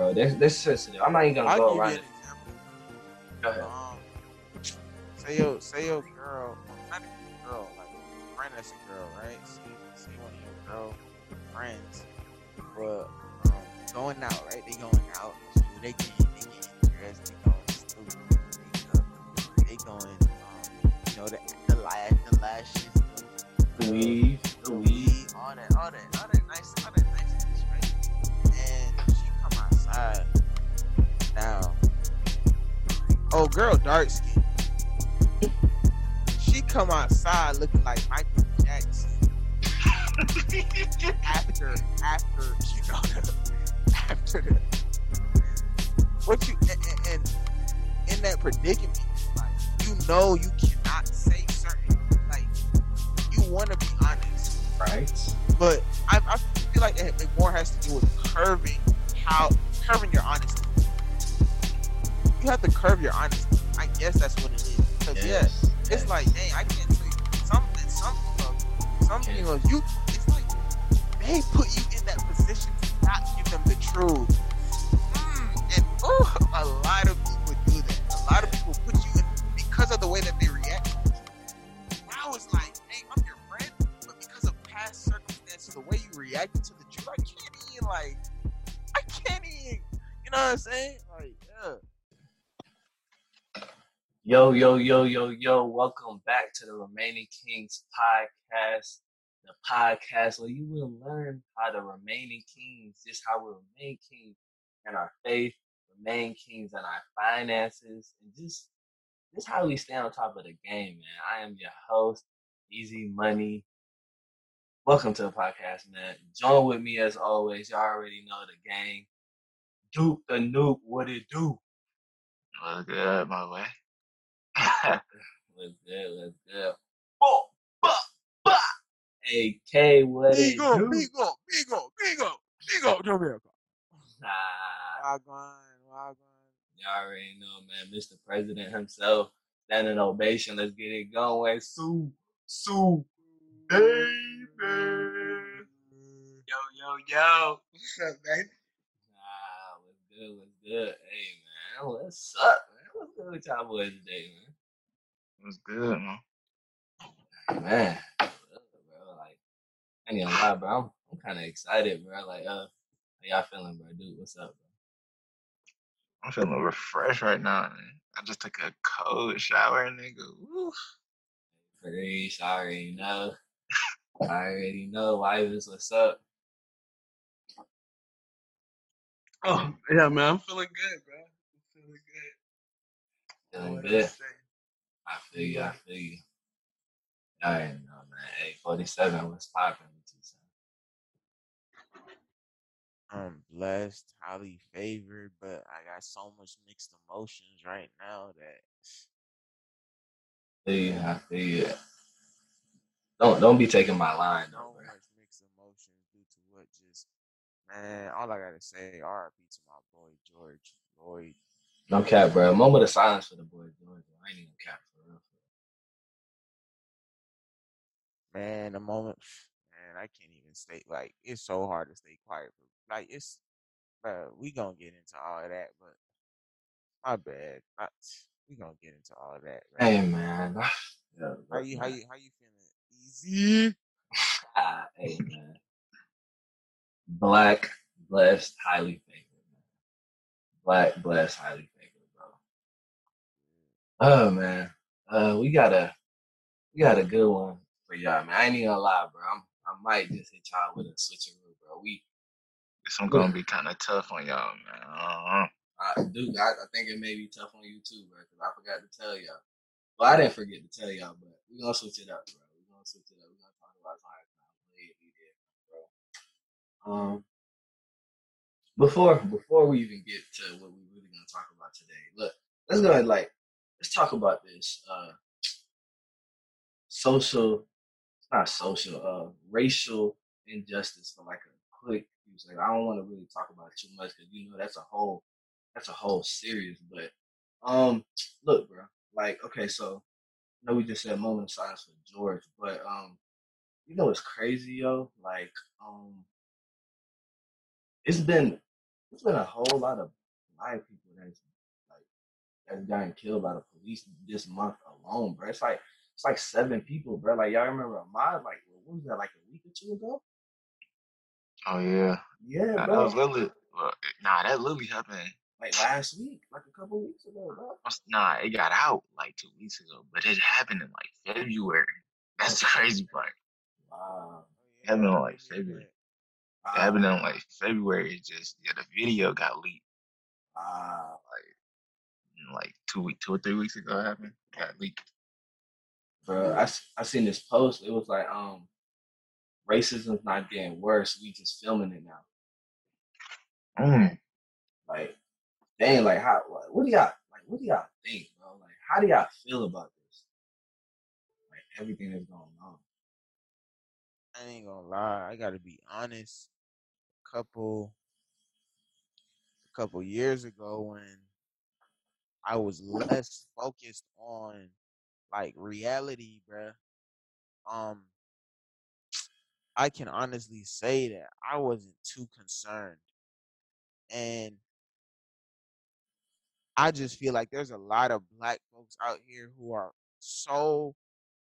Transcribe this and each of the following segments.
bro. This this sensitive. I'm not even gonna I'll go around it. Go ahead. Um, say your say your girl, not even a girl, like a friend that's a girl, right? See, see one of your girl friends, but um, going out, right? They going out, they getting they getting dressed, they going stupid, makeup, they going, um, you know, the the lash, the lashes, the, The weave, the weave. all that, all that, all that nice, all that now. Oh, girl, dark skin. She come outside looking like Michael Jackson. after, after you know, after the, what you and, and- and in that predicament, like you know, you cannot say certain, like you want to be honest, Right. but I, I feel like it, it more has to do with curving how curving your honesty. You have to curve your honesty. I guess that's what it is. Because yeah, Yes. it's yes. like, dang, I can't you something. Something of something Yeah. of you. It's like they put you in that position to not give them the truth. Mm, and oh, a lot of people do that. A lot of people put you in because of the way that they react. Now it's like, hey, I'm your friend, but because of past circumstances, the way you reacted to the truth, I can't even like, I. You know what I'm saying? Like, yeah. Yo, yo, yo, yo, yo, welcome back to the Remaining Kings podcast. The podcast where you will learn how the remaining kings, just how we remain kings in our faith, remain kings in our finances, and just just how we stay on top of the game, man. I am your host, Easy Money. Welcome to the podcast, man. Join with me as always. Y'all already know the game. Duke the Nuke, what it do? What's good, my way? What's good? What's good? Bo, ba, ba. Hey, K, what it Bigo, do? bigo, bigo, bigo, bigo, Jamaica. Nah, Wagwan, wagwan. y'all already know, man. Mr. President himself, standing ovation. Let's get it going. Sue, Sue, baby. Yo, yo, yo. What's up, man? Good? What's good? Hey, man, what's up, man? What's good with y'all boys today, man? What's good, man? man? Bro, like, I ain't gonna lie, bro. I'm, I'm kind of excited, bro. Like, uh, how y'all feeling, bro? Dude, what's up, bro? I'm feeling refreshed right now, man. I just took a cold shower, nigga. Woo. Pretty sorry, know. I already know. why Wives, what's up? Oh, yeah, man. I'm feeling good, bro. I'm feeling good. Feeling What good. else to say? I feel you. I feel you. I already know, man. Hey, 47, what's popping with you, son? I'm blessed, highly favored, but I got so much mixed emotions right now that I feel you. I feel you. Don't don't be taking my line though, so bro. much mixed emotions due to what just man. All I gotta say, R.I.P. to my boy George Floyd. No cap, bro. A moment of silence for the boy George. I ain't even cap for real. Man, a moment, man, I can't even stay. Like, it's so hard to stay quiet. For, like, it's, bro, we gonna get into all of that, but my bad. I, we gonna get into all of that. Bro. Hey man. Yeah, How you, how you, how you feeling? Easy. Ah, hey man. Black, blessed, highly favored. Black, blessed, highly favored, bro. Oh man. Uh we got a we got a good one for y'all, man. I ain't even gonna lie, bro. I'm, I might just hit y'all with a switcheroo, bro. We This one gonna be kind of tough on y'all, man. Uh-huh. I do I, I think it may be tough on you too, bro, because I forgot to tell y'all. Well, I didn't forget to tell y'all, but we gonna switch it up, bro. we gonna switch it up. we gonna talk about something completely different, bro. Um before before we even get to what we're really gonna talk about today, look, let's go ahead like let's talk about this uh social not social, uh racial injustice for like a quick seconds. I don't want to really talk about it too much because you know that's a whole that's a whole series. But um look, bro, like okay, so I know we just said moment of silence for George, but um you know what's crazy, yo? Like um it's been there's been a whole lot of black people that's like that's gotten killed by the police this month alone, bro. It's like it's like seven people, bro. Like y'all remember Ahmaud? Like what was that? Like a week or two ago? Oh yeah, Yeah, nah, that bro. was Lily. Well, uh, nah, that literally happened. Like last week, like a couple weeks ago, bro. Nah, it got out like two weeks ago, but it happened in like February. That's oh, the crazy part. Wow. It happened in like February. It happened in like February. It just yeah, the video got leaked Wow. like like two week, two or three weeks ago. It happened. Got leaked. Bro, I I seen this post. It was like, um, racism's not getting worse. We just filming it now. Mm. Like, dang, like how? What, what do y'all like? What do y'all think, bro? Like, how do y'all feel about this? Like everything that's going on. I ain't gonna lie. I gotta be honest. A couple, a couple years ago, when I was less focused on like reality, bruh. Um, I can honestly say that I wasn't too concerned, and I just feel like there's a lot of black folks out here who are so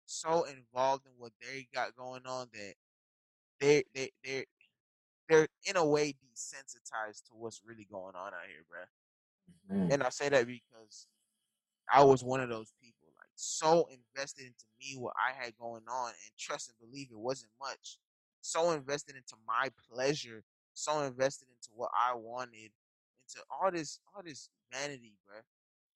so involved in what they got going on that they they they they're in a way desensitized to what's really going on out here, bruh. Mhm. And I say that because I was one of those people, like so invested into me, what I had going on, and trust and believe it wasn't much. So invested into my pleasure, so invested into what I wanted, into all this, all this vanity, bro.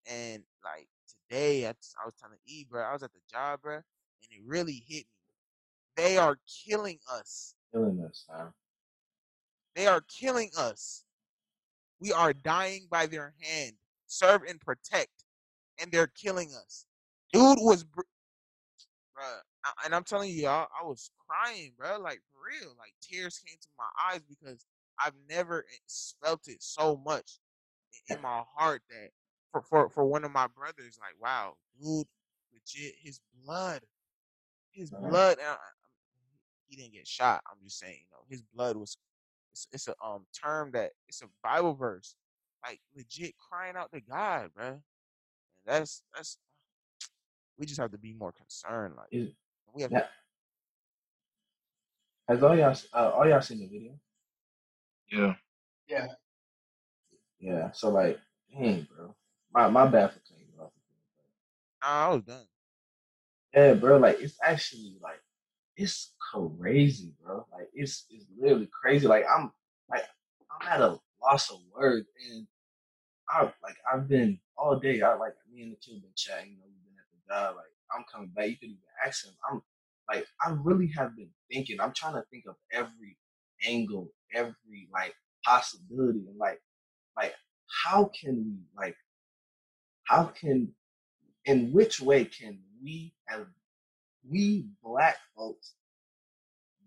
And like today, I, I was telling E, bro, I was at the job, bro, and it really hit me. They are killing us. Killing us, huh? They are killing us. We are dying by their hand. Serve and protect, and they're killing us. Dude was, br- bruh, I- and I'm telling you, y'all, I was crying, bro. like for real. Like tears came to my eyes because I've never felt it so much in my heart that for for for one of my brothers, like wow, dude, legit, his blood, his Right. blood. And I- he didn't get shot. I'm just saying, you know, his blood was. It's, it's a um term that it's a Bible verse, like legit crying out to God, man. And that's that's. We just have to be more concerned, like Is we have. that has all y'all uh, all y'all seen the video? Yeah. Yeah. Yeah. So like, dang, bro. My my bad for cutting you off. Nah, I was done. Yeah, bro. Like it's actually like it's crazy, bro. Like it's it's literally crazy. Like I'm like I'm at a loss of words, and I like I've been all day. I like me and the kid been chatting. You know, we've been at the job. Like I'm coming back. You could even ask him. I'm like I really have been thinking. I'm trying to think of every angle, every like possibility, and like like how can we like how can in which way can we as we black folks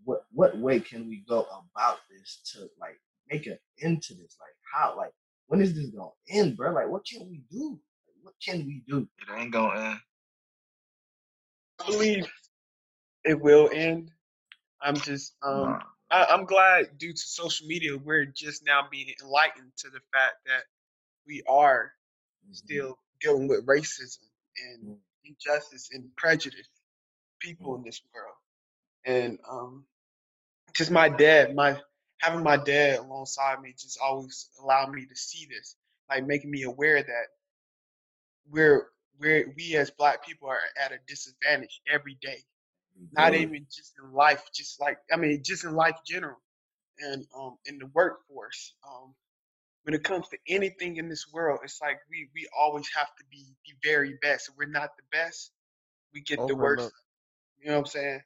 what what way can we go about this to like make an end to this like how like when is this gonna end bro like what can we do like, what can we do It ain't gonna end. I believe it will end. I'm just um Nah. I, I'm glad due to social media we're just now being enlightened to the fact that we are still dealing with racism and Mhm. injustice and prejudice people in this world. And um just my dad, my having my dad alongside me just always allowed me to see this, like making me aware that we're we're we as black people are at a disadvantage every day. Not even just in life, just like I mean, just in life general, and um in the workforce. Um, when it comes to anything in this world, it's like we we always have to be the very best. If we're not the best, we get the worst. You know what I'm saying?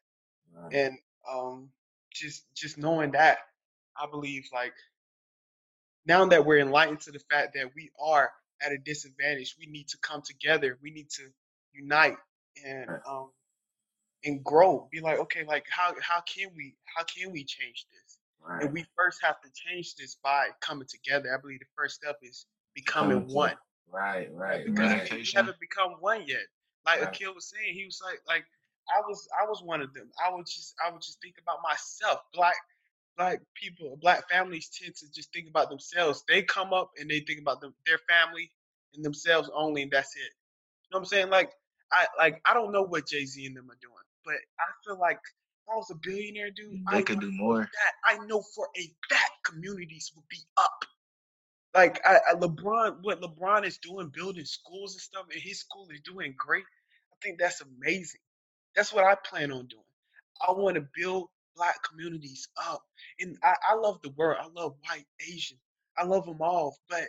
Right. and um just just knowing that i believe like now that we're enlightened to the fact that we are at a disadvantage we need to come together we need to unite and um and grow. Be like okay like how how can we how can we change this? Right. and we first have to change this by coming together. I believe the first step is becoming Coming one. right right because we- we haven't become one yet. Like Right. Akil was saying, he was like, like I was, I was one of them. I would just, I would just think about myself. Black, black people, black families tend to just think about themselves. They come up and they think about them, their family and themselves only, and that's it. You know what I'm saying? Like I like I don't know what Jay Z and them are doing, but I feel like if I was a billionaire dude, I They could do more. That I know for a fact communities would be up. Like I, I, LeBron, what LeBron is doing, building schools and stuff, and his school is doing great. I think that's amazing. That's what I plan on doing. I want to build black communities up, and I, I love the world. I love white, Asian. I love them all, but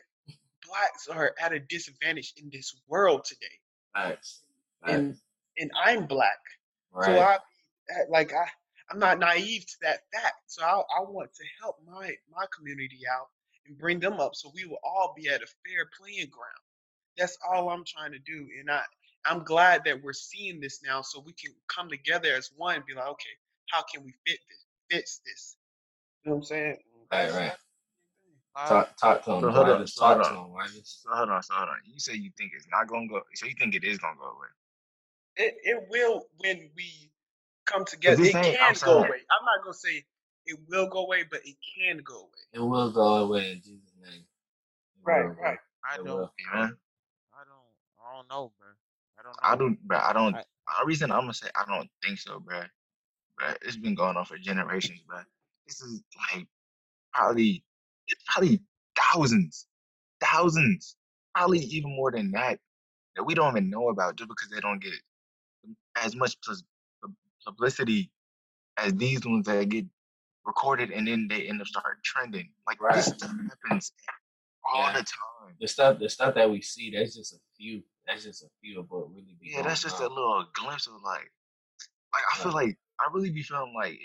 blacks are at a disadvantage in this world today, Facts. Facts. and and I'm black. right. So I like I I'm not naive to that fact. So I I want to help my my community out and bring them up so we will all be at a fair playing ground. That's all I'm trying to do. And I I'm glad that we're seeing this now so we can come together as one and be like, okay, how can we fit this fix this? You know what I'm saying? right, right. Talk, talk to him. So hold on, Just so hold talk to on. him. Right? So hold on, so hold on. You say you think it's not gonna go. So you think it is gonna go away? It it will when we come together. It ain't- can go away. I'm not gonna say it will go away, but it can go away. it will go away in Jesus' name. It Right, right. I It don't. will. Amen. I don't. I don't know, bro. I don't know. I don't, bro. I don't. I- The reason I'm gonna say I don't think so, bro. Bro, it's been going on for generations, bro. This is like probably it's probably thousands, thousands, probably even more than that that we don't even know about just because they don't get as much publicity as these ones that get recorded and then they end up start trending. Like this stuff happens all Yeah. the time. The stuff, the stuff that we see, that's just a few. That's just a of what really be Yeah, that's just a little glimpse of like, like I feel like I really be feeling like,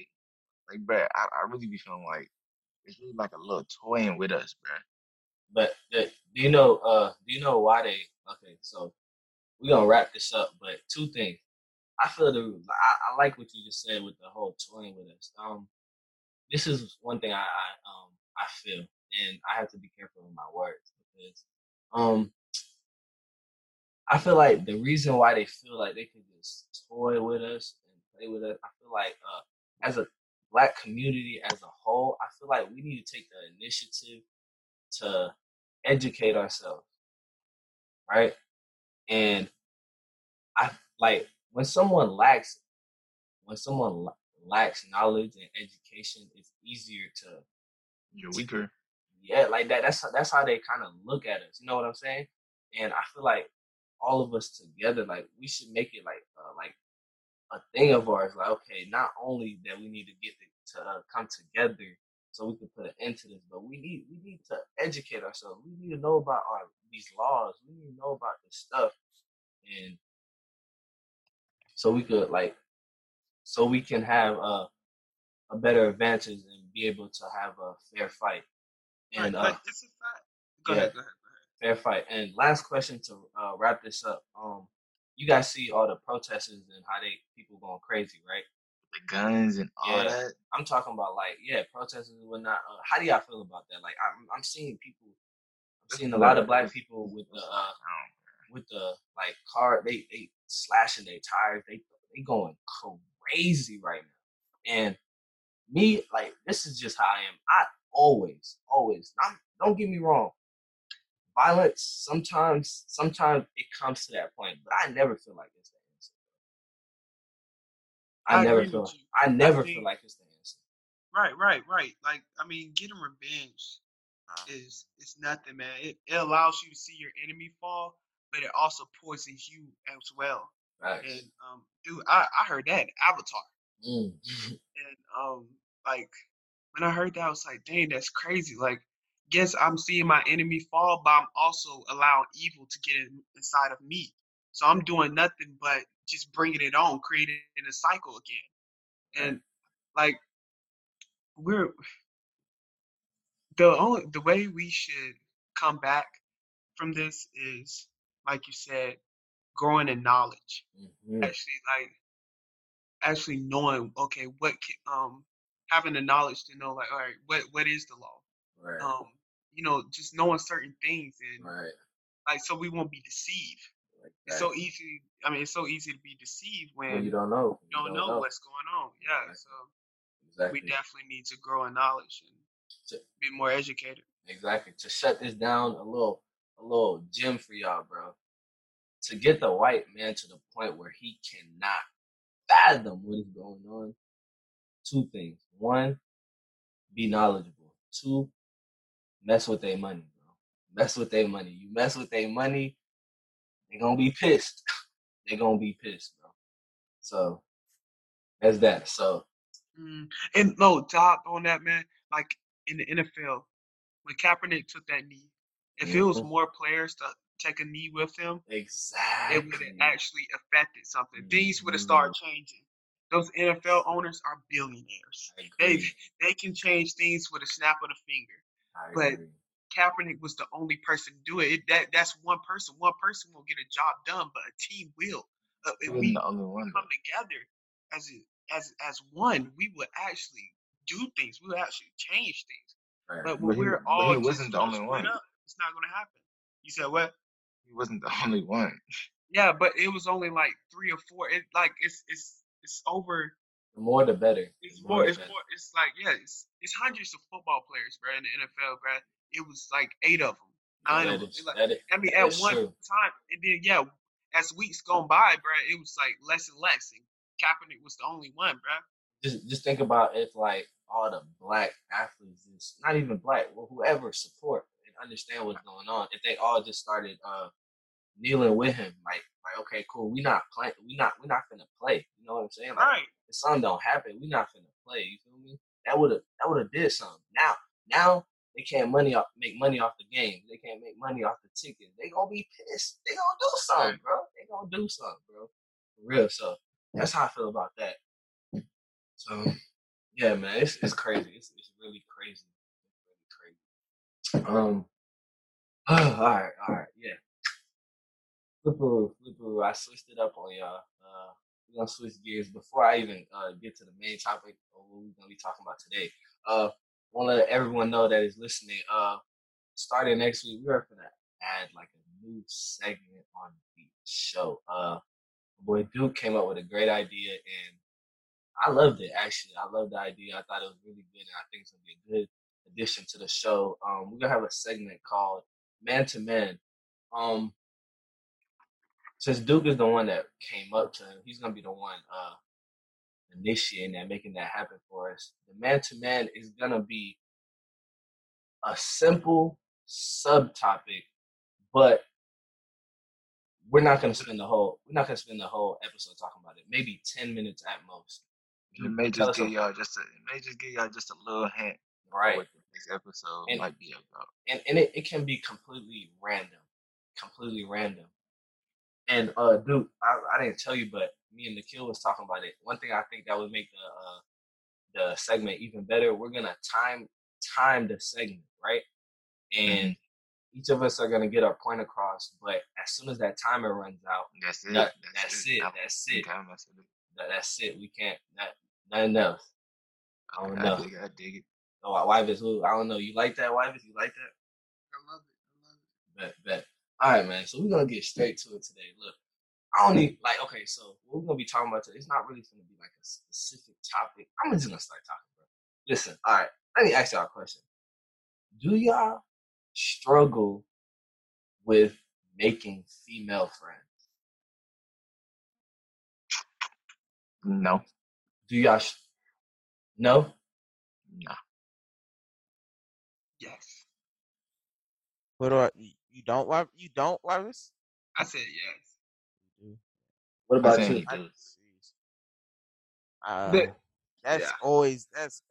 like, bruh, I, I really be feeling like it's really like a little toying with us, bruh. But the, do you know? Uh, do you know why they? Okay, so we gonna wrap this up. But two things. I feel the. I, I like what you just said with the whole toying with us. Um, this is one thing I, I um I feel, and I have to be careful with my words because um I feel like the reason why they feel like they can just toy with us and play with us, I feel like uh as a black community as a whole, I feel like we need to take the initiative to educate ourselves, right? And I like when someone lacks when someone la- lacks knowledge and education, it's easier to You're weaker. yeah, like that. That's that's how they kind of look at us. You know what I'm saying? And I feel like all of us together, like we should make it like uh, like a thing of ours. Like, okay, not only that we need to get to, to uh, come together so we can put an end to this, but we need we need to educate ourselves. We need to know about our these laws. We need to know about this stuff, and so we could like so we can have a a better advantage and be able to have a fair fight. Right, And uh, like it's a fact. Go yeah. go ahead, go ahead. Fair fight. And last question to uh, wrap this up. Um, you guys see all the protesters and how they people going crazy, right? The guns and all Yeah. that. I'm talking about like yeah, protesters and whatnot. Uh, how do y'all feel about that? Like I'm I'm seeing people, I'm seeing a lot of black people with the uh with the like car they they slashing their tires. They they going crazy right now. And me like this is just how I am. I always always not, don't get me wrong. Violence sometimes sometimes it comes to that point, but I never feel like it's the answer. I, I never feel. I never think- feel like it's the answer. Right, right, right. Like I mean, getting revenge is is nothing, man. It, it allows you to see your enemy fall, but it also poisons you as well. Right. And um, dude, I I heard that Avatar, Mm. and um, like when I heard that, I was like, dang, that's crazy. Like, yes, I'm seeing my enemy fall, but I'm also allowing evil to get in, inside of me. So I'm doing nothing but just bringing it on, creating a cycle again. And like we're the only the way we should come back from this is like you said, growing in knowledge. Mhm. Actually, like actually knowing, okay, what ca- um having the knowledge to know, like, all right, what what is the law? Right. Um, you know, just knowing certain things and right. like so we won't be deceived. Like It's so easy. I mean, it's so easy to be deceived when when you don't know. you don't know what's going on. Yeah. So Exactly. we definitely need to grow in knowledge and To- be more educated. Exactly. To shut this down, a little a little gem for y'all, bro. To get the white man to the point where he cannot fathom what is going on. Two things. One, be knowledgeable. Two, mess with their money, bro. Mess with their money. You mess with their money, they're gonna be pissed. they're gonna be pissed, bro. So that's that. So Mm. And no, top on that man, like in the NFL, when Kaepernick took that knee, if it was Mhm. more players to take a knee with him, exactly, it would have actually affected something. Things would have started changing. Those NFL owners are billionaires. They they can change things with a snap of the finger. But-. Kaepernick was the only person to do it. it that that's one person. One person will get a job done, but a team will. Uh, if we the only one. come together as a, as as one, we will actually do things. We will actually change things. Right. But But when he- we're but all he wasn't the only one. up, it's not going to happen. You said what? He wasn't the only one. Yeah, but it was only like three or four. It like it's it's it's over. The more the better. It's The more. It's better. more. It's like yeah. It's it's hundreds of football players, bro, in the NFL, bro. It was like eight of them, nine That of them. is- Like, is- I mean, at one true. time, and then yeah, as weeks gone by, bro, it was like less and less. And Kaepernick was the only one, bro. just just think about if like all the black athletes is not even black, well whoever support and understand what's going on, if they all just started uh kneeling with him, like like okay, cool, we not playing we not we not finna play. You know what I'm saying? Like Right. if something don't happen, we not finna play, you feel me? That would have that would have did something. Now now they can't money off make money off the game. They can't make money off the tickets. They gonna be pissed. They gonna do something, bro. They gonna do something, bro. For real. So that's how I feel about that. So yeah, man, it's it's crazy. It's it's really crazy. It's really crazy. Um. all right, all right, yeah. Flipperoo, flipperoo. I switched it up on y'all. Uh, we're gonna switch gears before I even uh get to the main topic of what we're gonna be talking about today. Uh, want to let everyone know that is listening. Uh, starting next week, we are gonna add like a new segment on the show. Uh, boy Duke came up with a great idea and I loved it actually. I loved the idea. I thought it was really good, and I think it's gonna be a good addition to the show. Um, we're gonna have a segment called Man to Man. Um, since Duke is the one that came up to him, he's gonna be the one uh initiating that, making that happen for us. The Man to Man is gonna be a simple subtopic, but we're not gonna spend the whole we're not gonna spend the whole episode talking about it. Maybe ten minutes at most. It may Tell just give y'all just a it may just give y'all just a little hint right. what next episode And- might be about. and and it, it can be completely random, completely random. And uh, dude, I, I didn't tell you, but me and Nikhil was talking about it. One thing I think that would make the uh, the segment even better. We're gonna time time the segment, right? And each of us are gonna get our point across. But as soon as that timer runs out, That's it. that, that's, that's it. I- That's you it. can't it. That, that's it. We can't. That nothing else. I don't I know. dig it. I dig it. Oh, wife is who? I don't know. You like that, wife? You like that? I love it. I love it. Bet, bet. All right, man. So we're gonna get straight to it today. Look, I don't need like okay. So what we're gonna be talking about today? It's not really gonna be like a specific topic. I'm just gonna start talking, bro. Listen, all right. Let me ask y'all a question. Do y'all struggle with making female friends? No. Do y'all? Sh- no. Nah. Yes. What do I? You you don't love? You don't love this? I said yes. You do. What about you? you do. Uh, But- that's yeah. always that's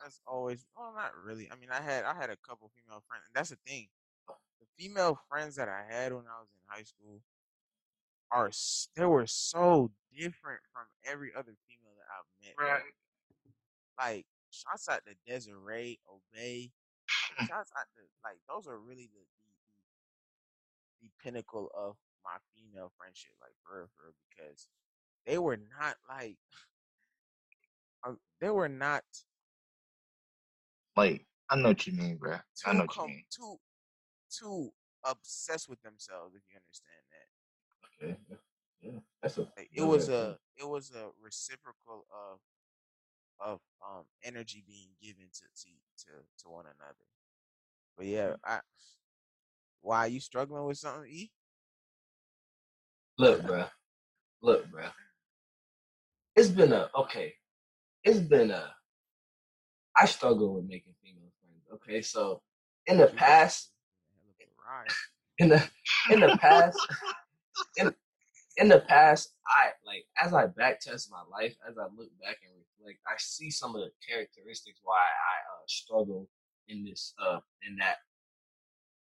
that's always well not really. I mean I had I had a couple female friends and that's the thing. The female friends that I had when I was in high school are s- they were so different from every other female that I've met. Right. Like shots out to Desiree, Obey, shots out to like those are really the the, the, pinnacle of my female friendship, like for because they were not like uh, they were not Like, I know what you mean, bro. I know too what you mean. too too obsessed with themselves, if you understand that. Okay. Yeah. That's a. Like, it was a it was a reciprocal of of um energy being given to to to, to one another. But yeah, I why are you struggling with something, E? Look, bruh. Look, bruh. It's been a okay. It's been a. I struggle with making female friends. Okay, so in the past, in the in the past, in in the past, I like as I back test my life, as I look back and reflect, I see some of the characteristics why I uh, struggle in this uh in that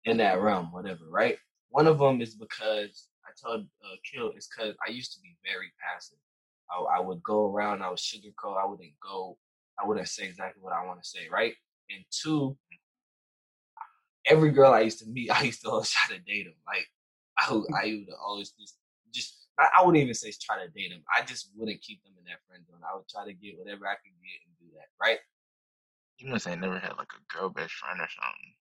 in that realm, whatever. Right. One of them is because I told uh, Kill is because I used to be very passive. I, I would go around, I would sugarcoat, I wouldn't go, I wouldn't say exactly what I want to say, right? And two, every girl I used to meet, I used to always try to date them. Like I would, I would always just, just I, wouldn't even say try to date them. I just wouldn't keep them in that friend zone. I would try to get whatever I could get and do that, right? You must have never had like a girl best friend or something.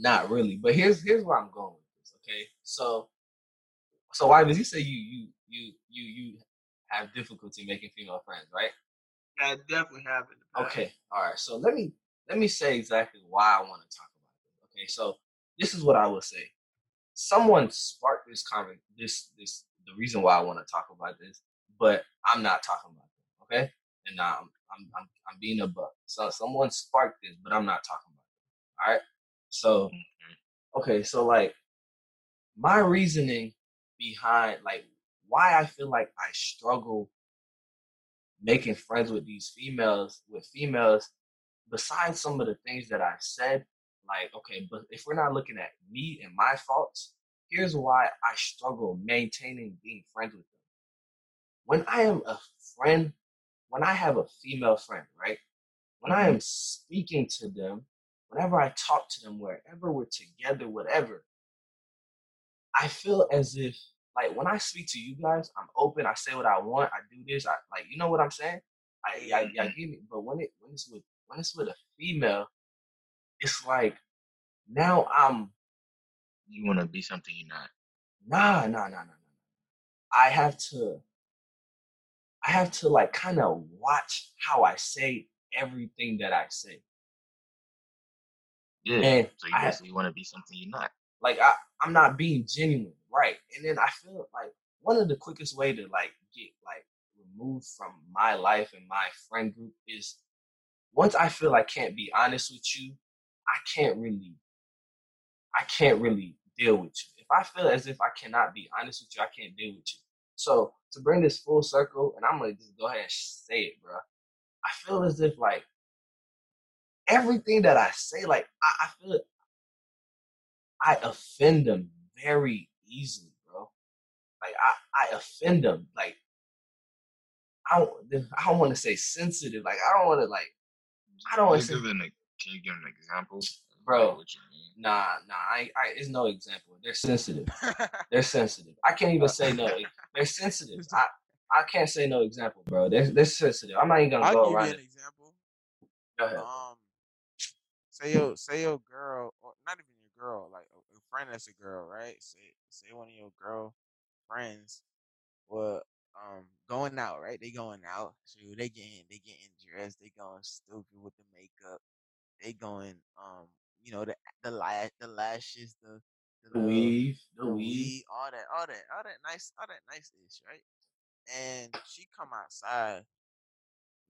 Not really, but here's here's where I'm going with this. Okay, so so why does you say you you you you you have difficulty making female friends, right? I definitely have past. Okay, all right. So let me let me say exactly why I want to talk about this. Okay, so this is what I will say. Someone sparked this comment. This this the reason why I want to talk about this, but I'm not talking about them. Okay, and now I'm I'm I'm, I'm being a buck. So someone sparked this, but I'm not talking about them. All right. So mm-hmm. okay, so like my reasoning behind like why I feel like I struggle making friends with these females with females besides some of the things that I've said, like, okay, but if we're not looking at me and my faults, here's why I struggle maintaining being friends with them. When I am a friend, when I have a female friend, right? When I mm-hmm. am speaking to them, whenever I talk to them, wherever we're together, whatever, I feel as if, like, when I speak to you guys, I'm open, I say what I want, I do this, I like, you know what I'm saying? I, I, I mm-hmm. get it, but when it when it's with when it's with a female, it's like now I'm You want to be something you're not. nah nah nah nah nah. I have to I have to like kind of watch how I say everything that I say. Yeah. And so you I basically want to be something you're not. like I, I'm not being genuine, right? And then I feel like one of the quickest way to like get like removed from my life and my friend group is once I feel I can't be honest with you, I can't really I can't really deal with you. If I feel as if I cannot be honest with you, I can't deal with you. So to bring this full circle, and I'm gonna just go ahead and say it, bro. I feel as if like everything that I say, like I, I feel I offend them very easily, bro. Like I, I offend them. Like I don't, I don't want to say sensitive. Like I don't want to like I don't want to say, give an, can you give an example? like, bro. what you mean? Nah, nah. I, I, it's no example. They're sensitive. They're sensitive. I can't even say no. They're sensitive. I, I can't say no example, bro. They're, they're sensitive. I'm not even gonna I'll go give you an it. example. Go ahead. Um, say your say your girl, or not even your girl, like a, a friend that's a girl, right? Say say one of your girl friends were um going out, right? They going out, so they getting they getting dressed, they going stupid with the makeup, they going um you know the the lash the lashes the the, The weave, the the weave. weed, all that, all that, all that nice, all that nice ish, right? And she come outside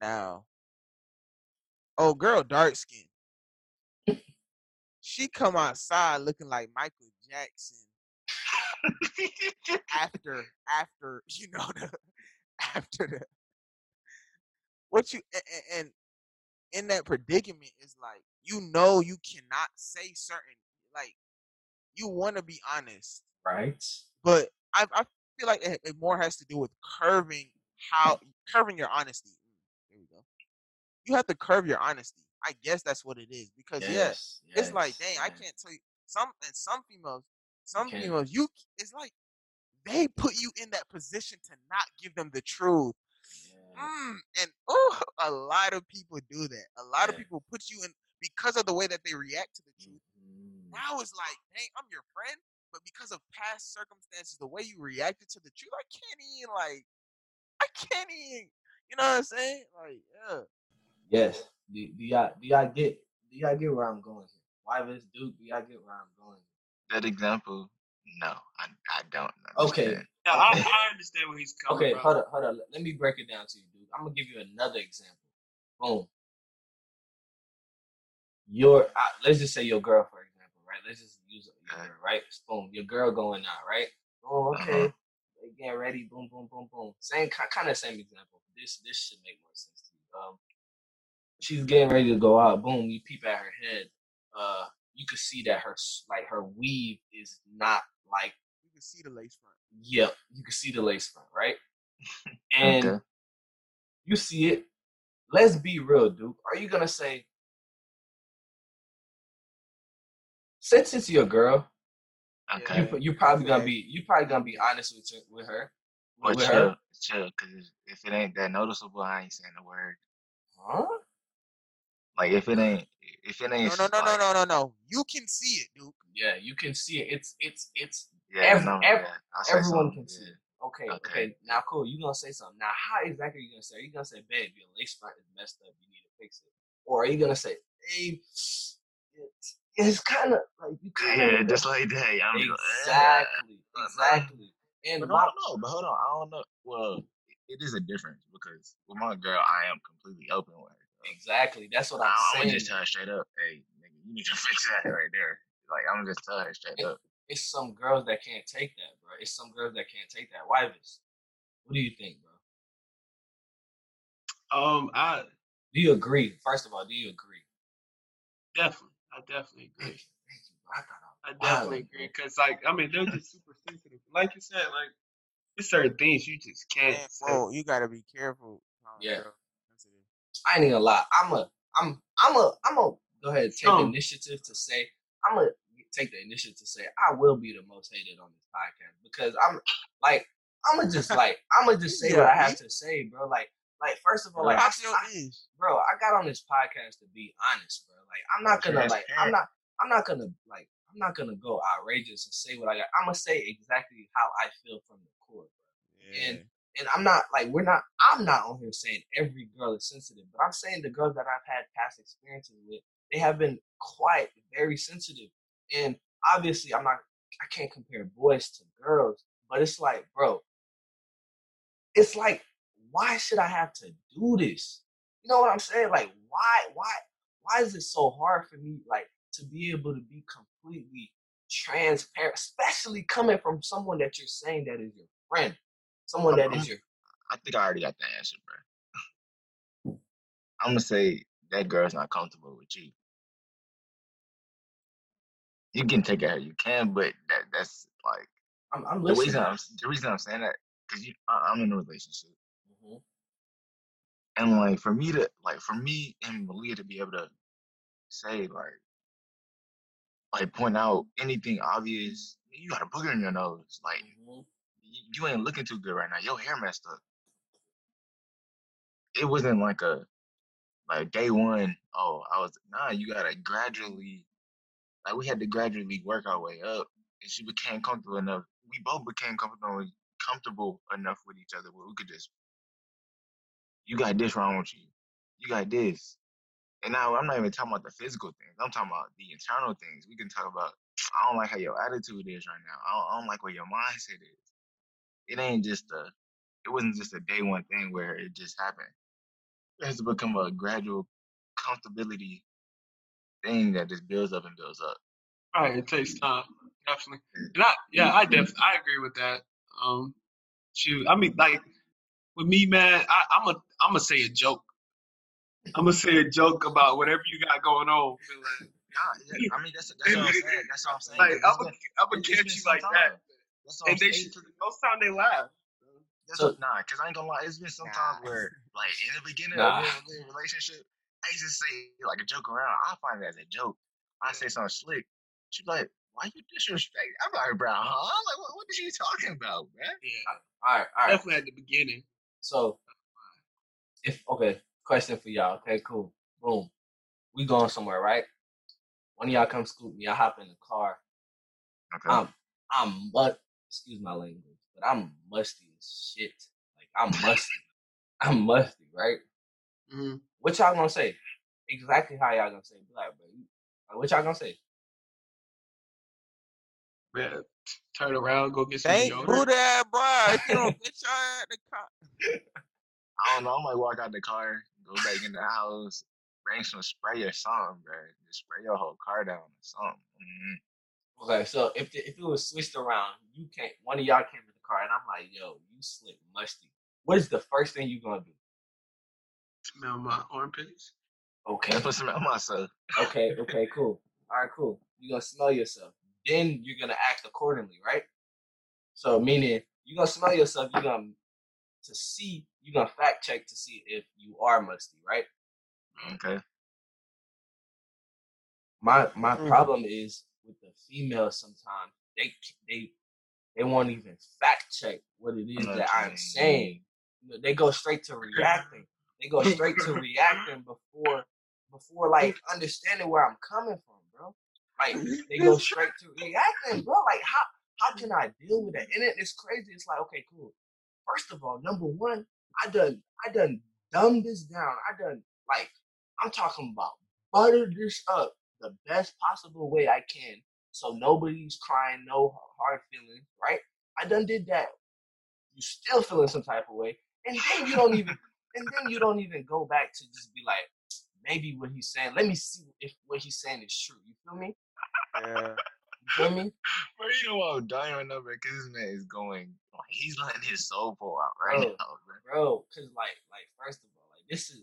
now. Oh, girl, dark skin. She come outside looking like Michael Jackson after after you know the after the what you a- a- and in that predicament is like you know you cannot say certain like you want to be honest Right. but I, I feel like it, it more has to do with curving how curving your honesty. Mm, There we go. You have to curve your honesty. I guess that's what it is because yeah, Yes. it's like yes, dang, I can't tell you some and some females, some females, you it's like they put you in that position to not give them the truth. Yeah. Mm, and oh, a lot of people do that. A lot of people put you in because of the way that they react to the truth. Mhm. Now it's like, dang, I'm your friend, but because of past circumstances, the way you reacted to the truth, I can't even like, I can't even, you know what I'm saying? Like, yeah, Yes. Do, do y'all do y'all get do y'all get where I'm going here? Why this Duke? Do y'all get where I'm going? That example, no, I, I don't. Know. Okay. understand. Yeah, I, I understand where he's coming Okay, from. hold up, hold up. Let- Let me break it down to you, dude. I'm gonna give you another example. Boom. Your uh, let's just say your girl, for example, right? Let's just use your girl, right? Boom, your girl going out, right? Oh, Uh-huh. okay. They getting ready. Boom, boom, boom, boom. Same kind of same example. This this should make more sense to you. Um, she's getting ready to go out. Boom, you peep at her head. Uh, you can see that her s- like her weave is not like You can see the lace front. Yep, you can see the lace front, right? And Okay. you see it. Let's be real, Duke. Are you gonna say, since it's your girl, Okay. you you probably gonna be you probably gonna be honest with your, with her, But with chill, her, chill, because if it ain't that noticeable, I ain't saying a word. huh? Like if it ain't, if it ain't, no, no, no, like, no, no, no. You can see it, Duke. Yeah, you can see it. It's it's it's Yeah, Ev- no, ev- yeah, everyone something, can see yeah. it. Okay, Okay. okay. Now, cool. You gonna say something? Now, how exactly are you gonna say? Are you gonna say, "Babe, your lace front is messed up. You need to fix it," or are you gonna say, "Babe, it's, it's kind of like you kind of Yeah, just like that. I'm just like, exactly, uh, exactly." And But my, I don't know. But hold on, I don't know. Well, it is a difference because with my girl, I am completely open with her. Exactly. That's what I'm I, I'm gonna just tell her straight up, hey, nigga, you need to fix that right there. Like I'm gonna just tell her straight up. It's some girls that can't take that, bro. It's some girls that can't take that. Why this? What do you think, bro? Um, I Do you agree? First of all, do you agree? definitely, I definitely agree. you. Thank you. bro. I I I definitely agree because, like, I mean, they're just super sensitive. Like you said, like, there's certain things you just can't. Man, say. bro, you gotta be careful. Yeah. girl sensitive. I ain't gonna lie. I'm a, I'm, I'm a, I'm a go ahead and take Strong. initiative to say I'm gonna take the initiative to say I will be the most hated on this podcast because I'm like I'm gonna just like I'm gonna just say what I have to say, bro. Like, like first of all, like I, I- bro, I got on this podcast to be honest, bro. Like I'm not gonna like I'm not I'm not gonna like I'm not gonna go outrageous and say what I got. I'm gonna say exactly how I feel from the core, bro. Yeah. And and I'm not like we're not I'm not on here saying every girl is sensitive, but I'm saying the girls that I've had past experiences with, they have been quite very sensitive. And obviously I'm not I can't compare boys to girls, but it's like, bro, it's like, why should I have to do this? You know what I'm saying? Like, why, why, why is it so hard for me, like, to be able to be completely transparent, especially coming from someone that you're saying that is your friend, someone that is your I think I already got the answer, bro. I'm gonna say that girl's not comfortable with you. You can take her, you can, but that that's like I'm, I'm the reason I'm the reason I'm saying that because you I, I'm in a relationship, Mhm. and like for me to like for me and Malia to be able to say like like point out anything obvious, you got a booger in your nose, like Mhm. You, ain't looking too good right now. Your hair messed up. It wasn't like a like day one. Oh, I was nah. You gotta gradually, like we had to gradually work our way up, and she became comfortable enough. We both became comfortable comfortable enough with each other where we could just, you got this wrong with you, you got this, and now I'm not even talking about the physical things. I'm talking about the internal things. We can talk about. I don't like how your attitude is right now. I don't, I don't like where your mindset is. It ain't just a. It wasn't just a day one thing where it just happened. It has to become a gradual comfortability thing that just builds up and builds up. Right, it takes time, definitely. And I, yeah, I def, I agree with that. Um, shoot, I mean, like with me, man, I, I'm a, I'm gonna say a joke. I'm gonna say a joke about whatever you got going on. Like, Nah, yeah, I mean that's that's what I'm saying. That's what I'm saying. like I'm gonna, catch you like time. that, That's what I'm and they saying. should. Most time they laugh. That's So- what, nah, cause I ain't gonna lie. It's been some times Nah. where, like, in the beginning Nah. of a relationship, I used to say like a joke around. I find it as a joke. I say something slick. She's like, "Why you disrespect?" I'm like, "Bro, huh? Like, what, what is you talking about, man?" Yeah, All right, all right. definitely at the beginning. So, if okay, question for y'all. Okay, cool. Boom. We going somewhere, right? One of y'all come scoop me. I hop in the car. Okay. I'm I'm but excuse my language, but I'm musty as shit. Like I'm musty. I'm musty, right? hmm What y'all gonna say? Exactly how y'all gonna say black, bro. Like, what y'all gonna say? Man, turn around, go get some Thank deodorant. who that, bro. If you don't get your ass the car. I don't know. I might walk out the car, go back in the house, bring some spray or something, bro. Just spray your whole car down or something. Mhm. Okay, so if the, if it was switched around, you can't. One of y'all came to the car, and I'm like, "Yo, you slip musty." What is the first thing you gonna do? Smell my armpits. Okay, Can't put some on myself. okay, okay, cool. All right, cool. You gonna smell yourself. Then you're gonna act accordingly, right? So meaning you gonna smell yourself. You gonna to see. You gonna fact check to see if you are musty, right? Okay. My my Mhm. problem is with the females. Sometimes they they they won't even fact check what it is that I'm saying. You know, They go straight to reacting. They go straight to reacting before before like understanding where I'm coming from, bro. Like they go straight to reacting, bro. Like how how can I deal with that? And it, it's crazy. It's like okay, cool. First of all, number one, I done I done dumbed this down. I done like I'm talking about butter this up the best possible way I can, so nobody's crying, no hard feelings, right? I done did that. You still feeling some type of way, and then you don't even, and then you don't even go back to just be like, maybe what he's saying. Let me see if what he's saying is true. You feel me? Yeah. You feel me? Bro, you know I'm dying right now, bro? Because this man is going, he's letting his soul pour out right Bro. now, bro. bro. Cause like, like first of all, like this is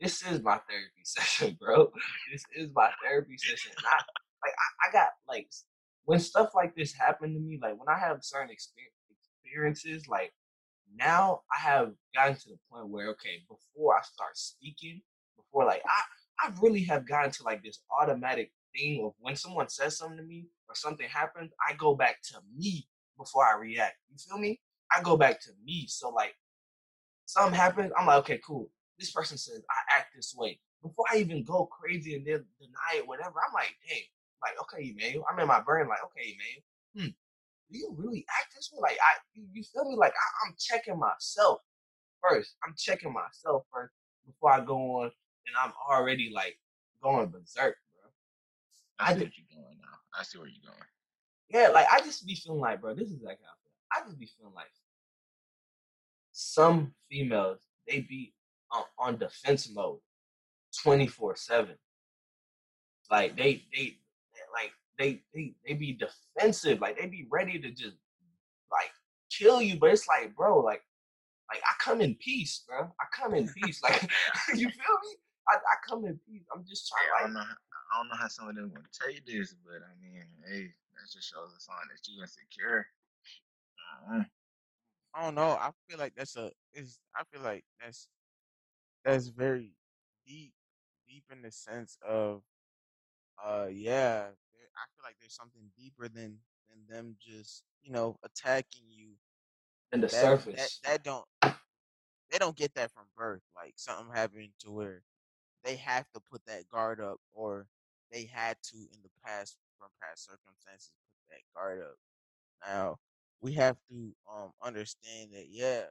this is my therapy session, bro. This is my therapy session. And I like I, I got like when stuff like this happened to me, like when I have certain experiences, like now I have gotten to the point where okay, before I start speaking, before like I I really have gotten to like this automatic thing of when someone says something to me or something happens, I go back to me before I react. You feel me? I go back to me. So like something happens, I'm like, okay, cool. This person says I act this way. Before I even go crazy and then deny it, whatever, I'm like, dang, like, okay, Emmanuel. I'm in my brain, like, okay, man, hmm, do you really act this way? Like, I, you, feel me? Like, I, I'm checking myself first. I'm checking myself first before I go on, and I'm already like going berserk, bro. I I see what you're going now. I see where you're going. Yeah, like I just be feeling like, bro, this is like how I feel. I just be feeling like some females they be on, on defense mode, twenty four seven. Like they they like they they they be defensive, like they be ready to just like kill you. But it's like, bro, like like I come in peace, bro. I come in peace. Like you feel me? I, I come in peace. I'm just Hey, I trying don't like know. I don't know how some of them want to take this, but I mean, hey, that just shows a sign that you insecure. Uh-uh. I don't know. I feel like that's a is I feel like that's that's very deep, deep in the sense of uh yeah. I feel like there's something deeper than than them just you know attacking you. in the That surface. that that don't they don't get that from birth. Like something happened to where they have to put that guard up, or they had to in the past from past circumstances put that guard up. Now we have to um understand that yeah,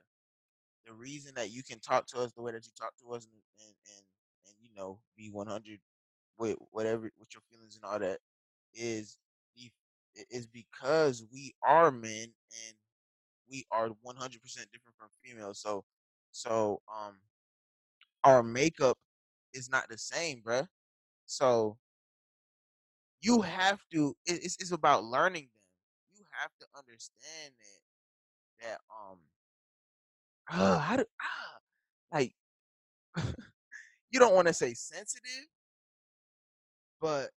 the reason that you can talk to us the way that you talk to us and and and, and you know be one hundred with whatever with your feelings and all that is is because we are men and we are one hundred percent different from females. So so um our makeup is not the same, bruh. So you have to. It's it's about learning them. You have to understand that that um. Uh, how do ah like you don't want to say sensitive, but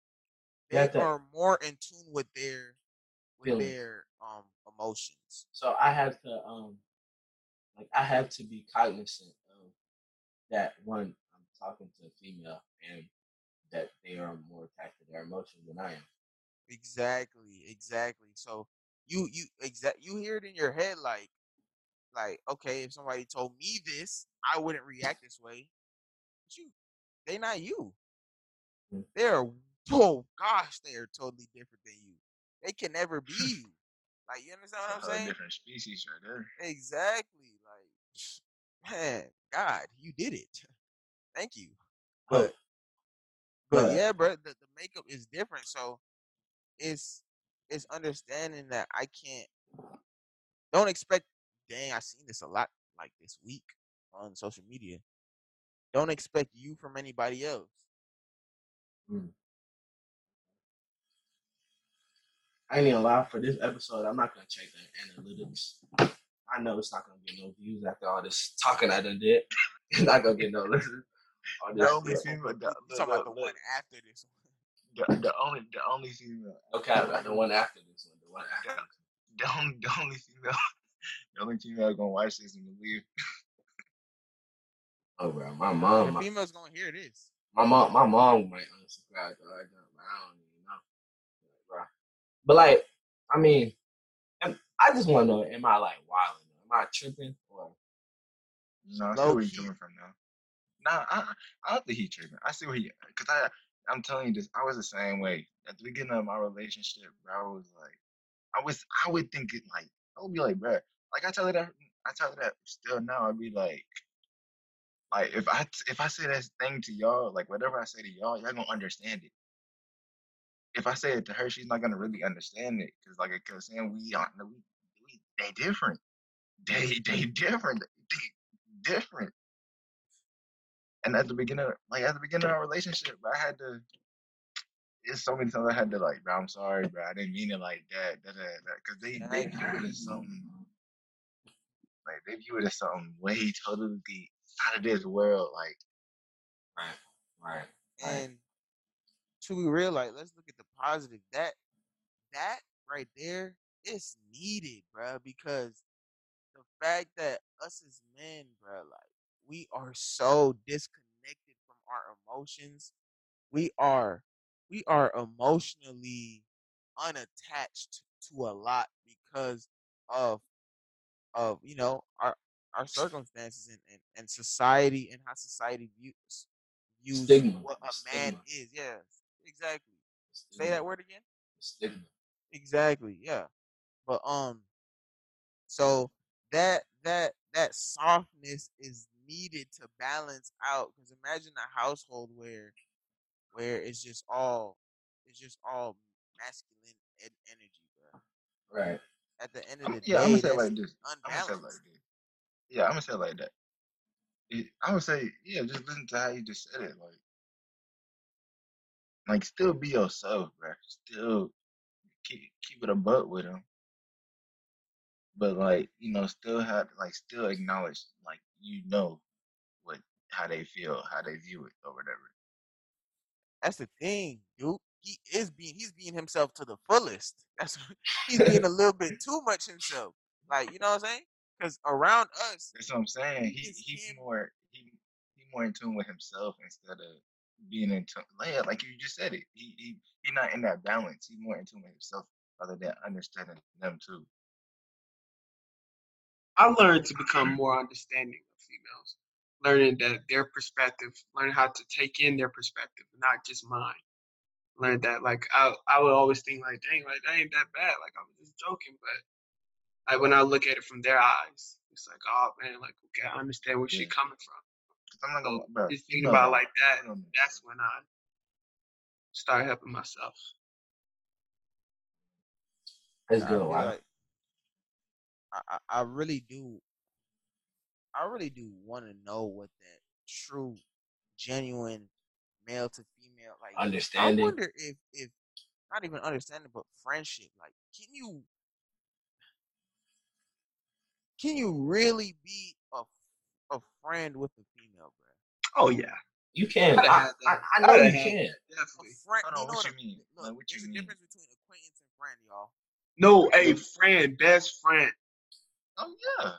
they to- are more in tune with their with their um emotions. So I have to um like I have to be cognizant of that one I'm talking to a female and that they are more attached to their emotions than I am. Exactly, exactly. So you you exact you hear it in your head like like okay, if somebody told me this, I wouldn't react this way. But you, they not you. They're oh gosh, they are totally different than you. They can never be you. Like you understand what I'm saying? different species right there. Exactly. Like man, God, you did it. Thank you. Oh. But but yeah, bro, the, the makeup is different. So it's it's understanding that I can't don't expect dang, I seen this a lot like this week on social media. Don't expect you from anybody else. Hmm. I ain't even lie for this episode. I'm not gonna check the analytics. I know it's not gonna get no views after all this talking I done did. It's not gonna get no listen. All The only female, the, the, talking about the the, one after this the, the only, the only female, Okay, the one after this one. The one after. the only, the only female, the only female gonna watch this and believe. Oh, bro, my mom, The my, females gonna hear this. my mom, my mom might unsubscribe. Though. I don't, I don't even know, bro. But like, I mean, I just want to know: Am I like wilding? Am I tripping? Or No, I see Low where you're coming from now. Nah, I, I don't think he tripping. I see where he, cause I, I'm telling you this. I was the same way at the beginning of my relationship. Bro, I was like, I was, I would think it like, I would be like, bro, like I tell her that, I tell her that still now. I'd be like, like if I, if I say that thing to y'all, like whatever I say to y'all, y'all gonna understand it. If I say it to her, she's not gonna really understand it, cause like I was saying, we aren't, we, we, they different. They, they different. They different. And at the beginning, like at the beginning of our relationship, I had to. It's so many times I had to like, bro, I'm sorry, bro, I didn't mean it like that, because they they view it as something, like they view it as something way totally out of this world, like right, right, Right. And to be real, like let's look at the positive. That that right there is needed, bruh, because the fact that us as men, bruh, like we are so disconnected from our emotions. We are we are emotionally unattached to a lot because of of you know our our circumstances and, and, and society and how society views views Stigma, what a the man stigma. is. Yeah, exactly. Say that word again. Stigma. Exactly. Yeah. But um, so that that that softness is needed to balance out. Because imagine a household where where it's just all it's just all masculine en- energy, bro. Right. At the end of I'm, the yeah, I'm gonna say like this. I'm gonna say like unbalanced. this. Yeah, I'm gonna say it like that. It, I would say, yeah, just listen to how you just said it, like, like still be yourself, bro. Still keep keep it a butt with him, but like you know, still have like still acknowledge like you know what how they feel, how they view it, or whatever. That's the thing, dude. He is being he's being himself to the fullest. That's he's being a little bit too much himself. Like you know what I'm saying? Because around us, That's what I'm saying. He It's he's him. more he he more in tune with himself instead of being in tune. Like, yeah, like you just said it. He he he not in that balance. He's more in tune with himself rather than understanding them too. I learned to become more understanding of females, learning that their perspective, learning how to take in their perspective, not just mine. Learned that, like, I I would always think, like, dang, like that ain't that bad. Like I was just joking, but like when I look at it from their eyes, it's like, oh man, like okay, I understand where Yeah. she coming from. 'Cause I'm not gonna, bro. just You thinking know about it like that, You know that. that's when I start helping myself. That's I good. feel Wow. like I, I, I really do I really do want to know what that true, genuine male to female like. I wonder if if not even understanding, but friendship. Like, can you can you really be a a friend with a female, bro? Oh yeah, You can. I'd I, I. I know you can. A definitely. friend. Hold you on, know what what? you mean? Look, Like, what there's you a mean? difference between acquaintance and friend, y'all. No, a friend, best friend, Oh yeah.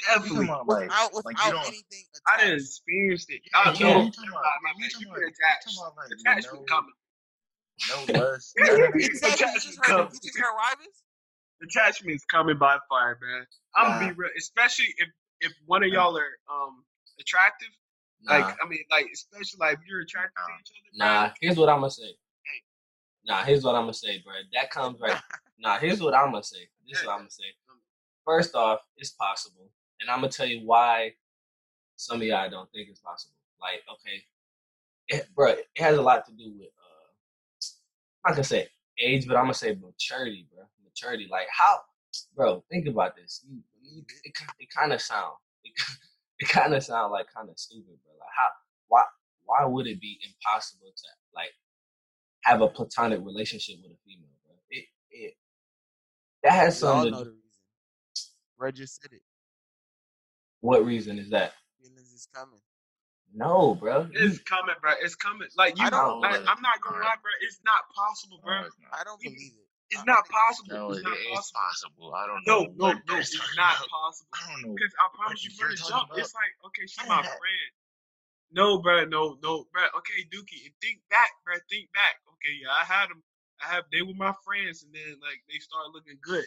You definitely. talking about like Without like you without don't. anything I didn't experience it. Yeah, I You yeah, know. you talking about my you talking you about been you attached. talking about like Attachment no coming. no lust, none of. Exactly. You just Attachment heard. coming. You just heard Rivers. Attachment's coming by fire, man. I'm Nah. gonna be real, especially if if one of y'all are um attractive. Nah. Like I mean, like especially like if you're attracted to each other. Nah. Here's what I'm gonna say. Nah. Here's what I'm gonna say, bro. That comes right. Nah. Here's what I'm gonna say. This is what I'm gonna say. First off, it's possible, and I'm gonna tell you why. Some of y'all don't think it's possible. Like, okay, it, bro, it has a lot to do with uh, I'm not gonna say age, but I'm gonna say maturity, bro. Maturity, like how, bro. Think about this. You, you, it, it kind of sound, it, it kind of sound like kind of stupid, bro. Like how, why, why would it be impossible to like have a platonic relationship with a female, bro? It, it, that has something. know To, the reason. Red just said it. What reason is that? Feelings is coming. No, bro. It's coming, bro. It's coming. Like you, I don't like, I'm not gonna it. lie, bro. It's not possible, No, bro. it's not. I don't believe it. It's not possible. No, it's not is possible. possible. I don't know. no, what no. It's not about. possible. I don't know. Because I promise you, you're from the jump, it's like, okay, she's my had- friend. No, bro, no, no, bro. Okay, Dookie, and think back, bro. Think back. Okay, yeah, I had them. I have they were my friends, and then like they started looking good.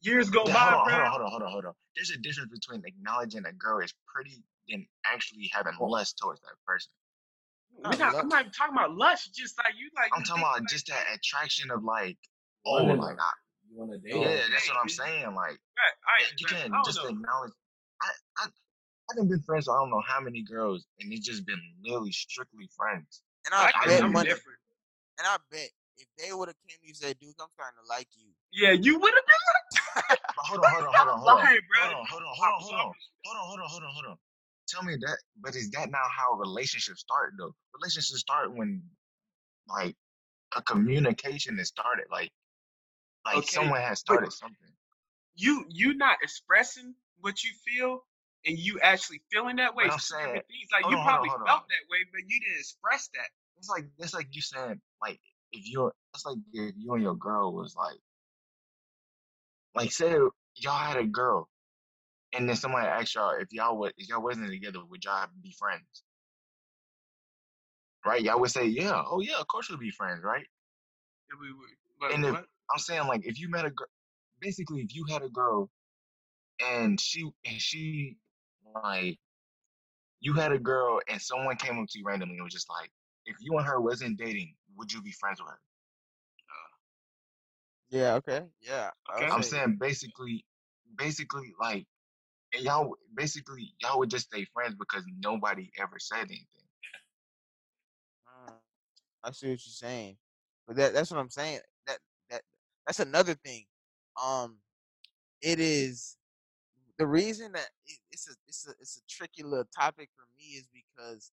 Years go Yeah, by, hold on, bro. hold on, hold on, hold on, hold on. There's a difference between acknowledging a girl is pretty and actually having lust towards that person. We're not, I'm not even talking about lust. Just like you, like I'm talking about like, just that attraction of like, oh, Women, like I, you want to date? yeah, her. that's what I'm saying. Like, Right, I, you can't just know. acknowledge. I, I, I done been friends with I don't know how many girls, and it's just been literally strictly friends. And I I, bet I'm money. different. And I bet if they would have came to you and said, "Dude, I'm starting to like you. Yeah, you would have been But hold on, hold on, hold on, hold on, hold on, hold on, hold on, hold on, hold on, hold on, hold on. Tell me that, but is that not how relationships start though? Relationships start when, like, a communication is started. Like, like Okay, someone has but- started something. You you not expressing what you feel, and you actually feeling that way. But I'm saying- things. Like you on, hold on, probably hold on. felt that way, but you didn't express that. It's like it's like you saying like if you're it's like if you and your girl was like like say y'all had a girl and then somebody asked y'all if y'all would if y'all wasn't together would y'all be friends? Right? Y'all would say yeah oh yeah of course we'll be friends right? If we would- But And if- i'm saying like if you met a girl basically if you had a girl and she and she like you had a girl and someone came up to you randomly and was just like if you and her wasn't dating would you be friends with her Yeah, okay. Yeah. I would Okay. I'm saying basically, basically like, and y'all basically y'all would just stay friends because nobody ever said anything. Mm, I see what you're saying, but that that's what I'm saying. That that that's another thing. Um, it is the reason that it, it's a it's a it's a tricky little topic for me is because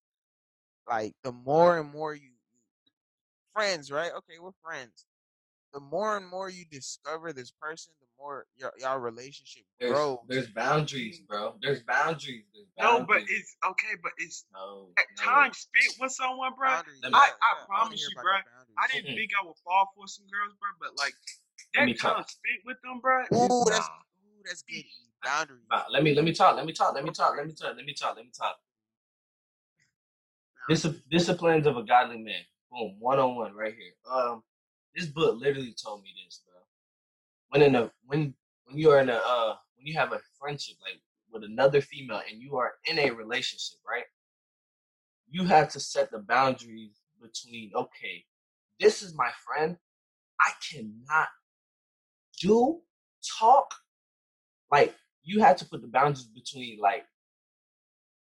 like the more and more you, you friends, right? Okay, we're friends. The more and more you discover this person, the more your y'all relationship There's, grows. there's boundaries, bro. There's boundaries. There's No, but it's okay. But it's no, at no. time spent with someone, bro. Boundaries, I- yeah, I yeah, promise hear you, about bruh, the boundaries. I didn't think I would fall for some girls, bro. But like that time talk. spent with them, bro. Ooh, that's Nah. ooh, that's good. Boundaries. But let me let me talk. Let me talk. Let me talk. Let me talk. Let me talk. Let me talk. Dis- disciplines of a godly man. Boom. One on one right here. Um, this book literally told me this, bro. When in a when when you are in a uh when you have a friendship like with another female and you are in a relationship, right? You have to set the boundaries between okay, this is my friend. I cannot do talk like you have to put the boundaries between like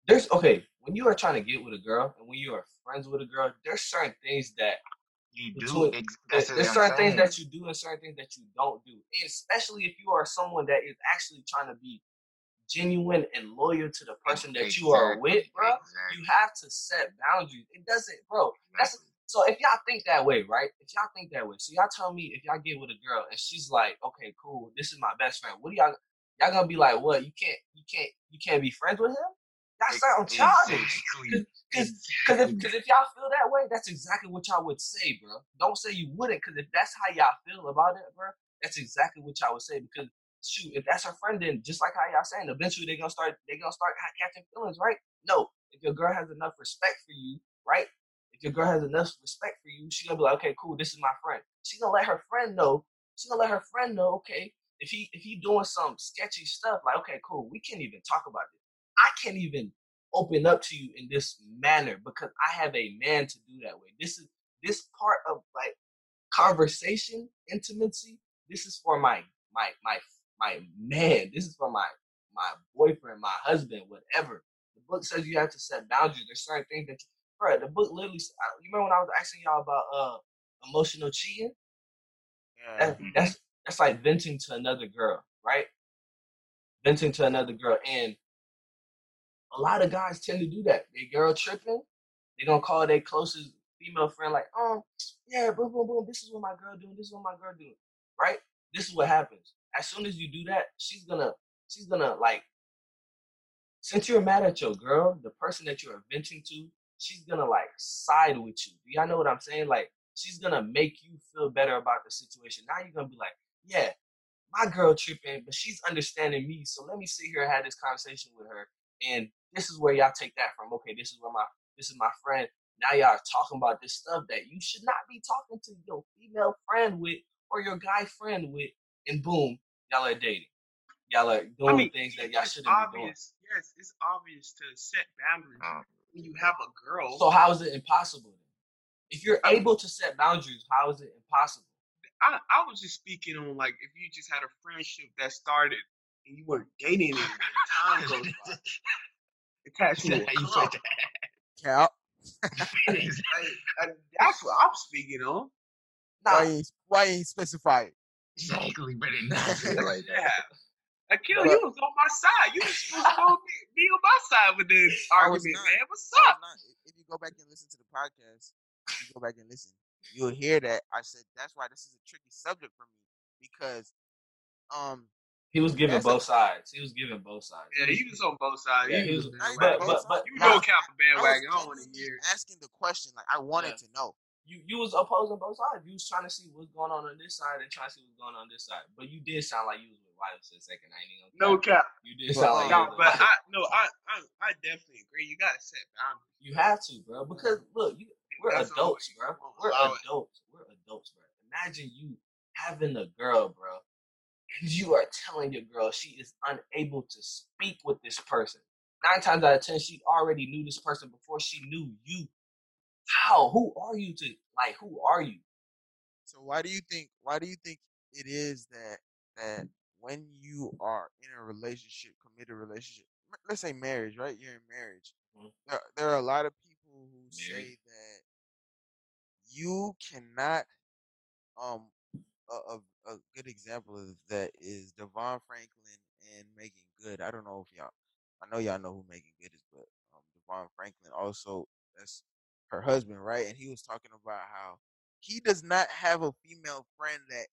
there's okay when you are trying to get with a girl and when you are friends with a girl there's certain things that You do. Ex- there's, that's what there's certain things that you do and certain things that you don't do especially if you are someone that is actually trying to be genuine and loyal to the person that you are with bro exactly, you have to set boundaries it doesn't bro that's exactly. so if y'all think that way, right? If y'all think that way, so y'all tell me if y'all get with a girl and she's like, okay, cool, this is my best friend. What do y'all y'all gonna be like? What you can't you can't you can't be friends with him? That sounds childish. Exactly. Cause, cause, exactly. if, cause if y'all feel that way, that's exactly what y'all would say, bro. Don't say you wouldn't, cause if that's how y'all feel about it, bro, that's exactly what y'all would say. Because shoot, if that's her friend, then just like how y'all saying, eventually they're gonna start they gonna start catching feelings, right? No, if your girl has enough respect for you, right? If your girl has enough respect for you, she gonna be like, okay, cool, this is my friend. She gonna let her friend know. She gonna let her friend know, okay, if he if he doing some sketchy stuff, like, okay, cool, we can't even talk about this. I can't even open up to you in this manner because I have a man to do that way. This is this part of like conversation, intimacy. This is for my my my my man. This is for my my boyfriend, my husband, whatever. The book says you have to set boundaries. There's certain things that, you, bro. The book literally. You remember when I was asking y'all about uh emotional cheating? Yeah. That, that's that's like venting to another girl, right? Venting to another girl, and a lot of guys tend to do that. They girl tripping, they gonna call their closest female friend like, oh yeah, boom boom boom. This is what my girl doing. This is what my girl doing, right? This is what happens. As soon as you do that, she's gonna she's gonna like. Since you're mad at your girl, the person that you're venting to, she's gonna like side with you. Do y'all know what I'm saying? Like she's gonna make you feel better about the situation. Now you're gonna be like, yeah, my girl tripping, but she's understanding me. So let me sit here and have this conversation with her. And this is where y'all take that from. Okay, this is where my this is my friend. Now y'all are talking about this stuff that you should not be talking to your female friend with or your guy friend with, and boom, y'all are dating. Y'all are doing I mean, things that y'all shouldn't be doing. Yes, it's obvious to set boundaries Um, when you have a girl. So how is it impossible? If you're I- able to set boundaries, how is it impossible? I, I was just speaking on like if you just had a friendship that started and you weren't dating anymore, time goes by. Attached to a how you club. put Cap. Like, like, that's what I'm speaking on. Nah, Why ain't why ain't specify it? exactly, but it not like that. Yeah. Like, Kill, you was on my side. You was supposed to be, be on my side with this argument, not. man. What's up? If you go back and listen to the podcast, if you go back and listen, you'll hear that I said that's why this is a tricky subject for me because um he was giving That's a- both sides. He was giving both sides. Yeah, he was on both sides. Yeah, he he was, was- but- both but- but- sides. you know Cap a I bandwagon. I was don't want to hear. asking the question like I wanted Yeah. to know. you you was opposing both sides. You was trying to see what's going on on this side and trying to see what's going on on this side. But you did sound like you was with Wiley for a second. I ain't even No gonna cap. cap. You did But, sound like No, but I no, I, I I definitely agree. You gotta set boundaries. You have to, bro. Because look, you, we're That's adults, bro. We're allow it. adults. We're adults, bro. Imagine you having a girl, bro, and you are telling your girl she is unable to speak with this person. Nine times out of ten, she already knew this person before she knew you. How? Who are you to like? Who are you? So why do you think why do you think it is that that when you are in a relationship, committed relationship, let's say marriage, right? You're in marriage. Mhm. There, there are a lot of people who say that you cannot. Um, a, a, a good example of that is Devon Franklin and Meagan Good. I don't know if y'all, I know y'all know who Meagan Good is, but um, Devon Franklin also that's her husband, right? And he was talking about how he does not have a female friend that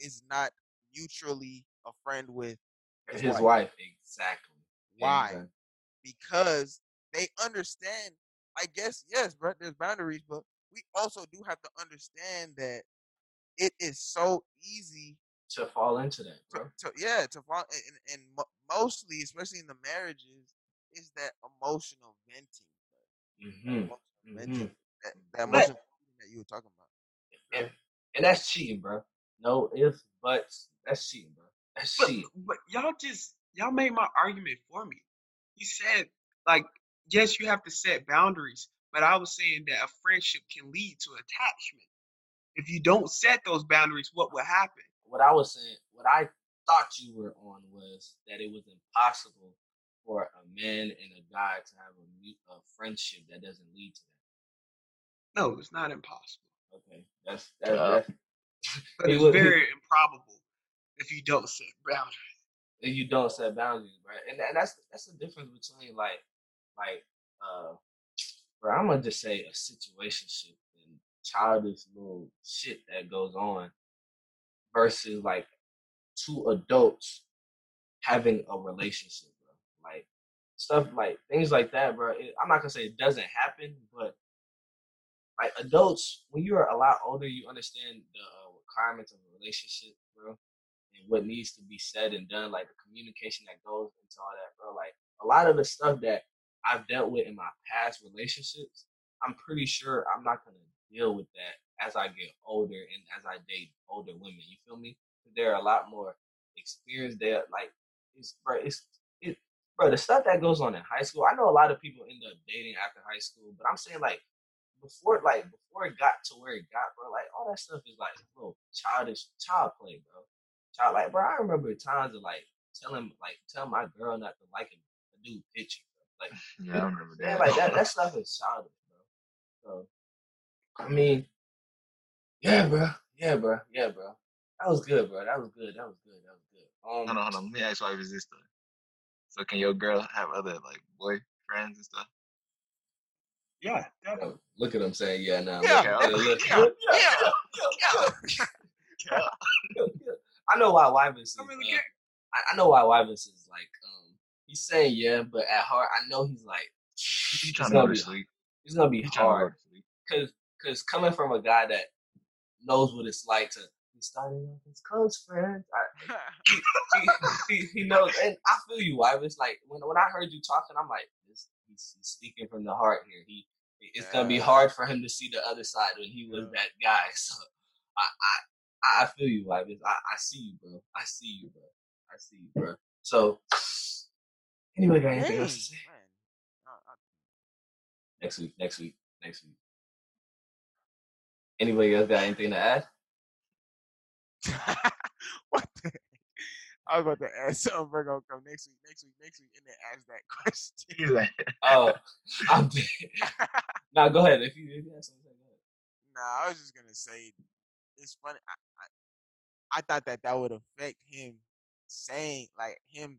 is not mutually a friend with His, his, wife. wife. Exactly. Why? Exactly. because they understand. I guess yes, but there's boundaries, but we also do have to understand that it is so easy To fall into that, to, bro. to yeah to fall and, and mostly, especially in the marriages, is that emotional venting, bro. That emotional hmm venting, that, that emotional that you were talking about. And, and that's cheating, bro. No ifs, buts. That's cheating, bro. That's But, cheating. but y'all just y'all made my argument for me. You said like yes, you have to set boundaries, but I was saying that a friendship can lead to attachment. If you don't set those boundaries, what will happen? What I was saying, what I thought you were on was that it was impossible for a man and a guy to have a, a friendship that doesn't lead to that. No, it's not impossible. Okay, that's that's, that's but it's very improbable if you don't set boundaries. and you don't set boundaries, right? And, and that's that's the difference between like like uh, bro. I'm gonna just say a situationship childish little shit that goes on versus like two adults having a relationship, bro. Like stuff like things like that, bro. It, I'm not gonna say it doesn't happen, but like adults, when you're a lot older, you understand the uh, requirements of a relationship, bro, and what needs to be said and done, like the communication that goes into all that, bro. Like a lot of the stuff that I've dealt with in my past relationships, I'm pretty sure I'm not gonna deal with that as I get older and as I date older women. You feel me? They're a lot more experienced. They're like, it's bro, it's it, bro. The stuff that goes on in high school. I know a lot of people end up dating after high school, but I'm saying like before, like before it got to where it got, bro. Like all that stuff is like little childish child play, bro. Child, like bro. I remember times of like telling like telling my girl not to like a, a dude picture, bro. Like Yeah, I remember that. like that that stuff is childish, bro. So I mean, yeah, bro. Yeah, bro. Yeah, bro. That was good, bro. That was good. That was good. That was good. Um, Hold on, hold on. Let me ask why is this though? So can your girl have other like boy friends and stuff? Yeah, definitely. Oh, Look at him saying, "Yeah, now." Yeah, yeah, yeah, yeah, yeah, yeah. I know why Wyvis is. I mean, uh, I, I know why Wyvis is like. Um, he's saying yeah, but at heart, I know he's like. He's, It's trying to go gonna to be. sleep. It's gonna be He trying to go hard because because coming from a guy that knows what it's like to. He started off as close friends. I, he, he, he knows, and I feel you, Wyvis. Like when when I heard you talking, I'm like, this, he's, he's speaking from the heart here. He it's gonna be hard for him to see the other side when he was Yeah. that guy. So I I I feel you, Wyvis. I, I see you, bro. I see you, bro. I see you, bro. So anyway, got anything else to say? I- I- Next week, next week, next week. Anybody else got anything to add? what the? I was about to ask something. We're gonna come next week, next week, next week, and then ask that question. He's like, Oh, I'm dead. now go ahead. If you, if you have something, go ahead. Nah, I was just gonna say it's funny. I, I, I thought that that would affect him saying like him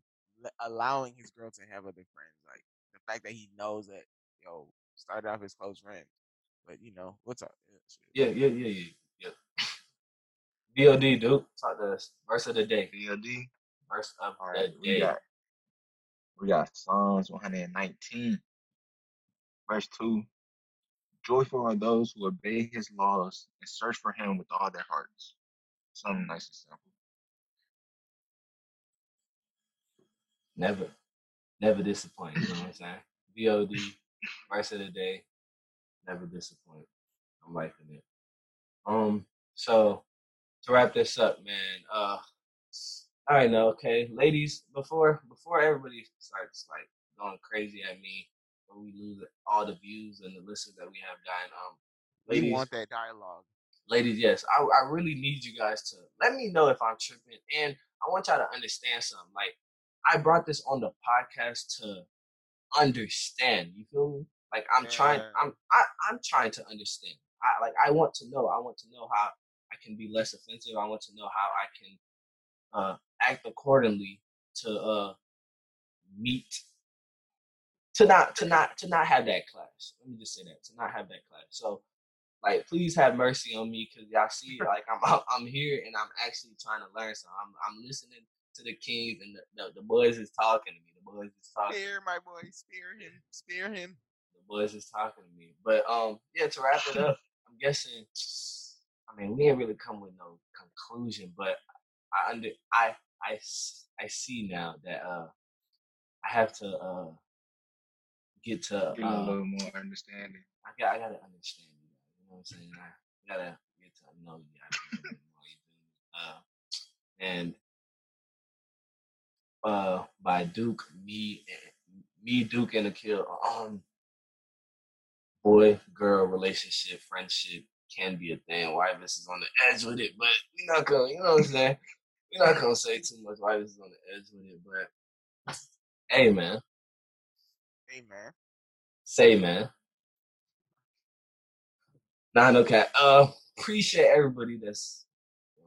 allowing his girl to have other friends. Like the fact that he knows that yo started off as close friends, but you know what's up? Yeah, yeah, yeah, yeah, yeah. VOD, Duke. Talk to us. Verse of the day. VOD. Verse of All right, the we day. got we got Psalms 119, verse two. Joyful are those who obey His laws and search for Him with all their hearts. Something nice and simple. Never, never disappoint. You know what I'm saying? VOD. Verse of the day. Never disappoint. I'm liking it. Um. So to wrap this up, man. Uh. All right, now, okay, ladies. Before before everybody starts like going crazy at me, or we lose all the views and the listens that we have gotten, um, We want that dialogue. ladies, yes, I, I really need you guys to let me know if I'm tripping, and I want y'all to understand something. Like, I brought this on the podcast to understand. You feel me? Like, I'm trying. I'm I, I'm trying to understand. I like. I want to know. I want to know how I can be less offensive. I want to know how I can uh, act accordingly to uh, meet to not to not to not have that clash. Let me just say that to not have that clash. So like please have mercy on me because y'all see like I'm I'm- I'm here and I'm actually trying to learn So I'm I'm listening to the kings and the, the, the boys is talking to me. The boys is talking. Spare my boy, spare him, spare him. Boys is talking to me. But um yeah, to wrap it up, I'm guessing. I mean, we ain't really come with no conclusion, but I under I I I see now that uh I have to uh get to Give him a uh, little more understanding. I got I gotta understand you. You know what I'm saying? I gotta get to know you guys a more. You? Uh, and uh, by Duke, me, me, Duke, and Akil, um, boy girl relationship, friendship can be a thing. Why this is on the edge with it, but we're not gonna, you know what I'm saying? We're not gonna say too much. Why this is on the edge with it, but hey, man, Hey man. say man. Nah, no cat. Uh, appreciate everybody that's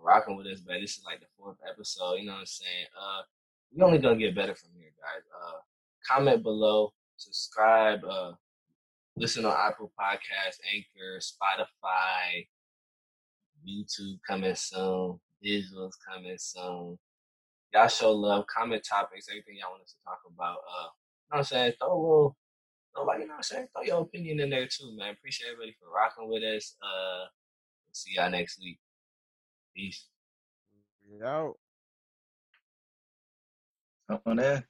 rocking with us, man. This is like the fourth episode. You know what I'm saying? Uh, we only gonna get better from here, guys. Uh, comment below, subscribe. Uh, listen on Apple Podcasts, Anchor, Spotify, YouTube coming soon. Visuals coming soon. Y'all show love. Comment topics, everything y'all want us to talk about. Uh, you know what I'm saying? Throw a little so, like, you know what I'm saying? Throw your opinion in there too, man. Appreciate everybody for rocking with us. Uh, we'll see y'all next week. Peace. We out. Something there.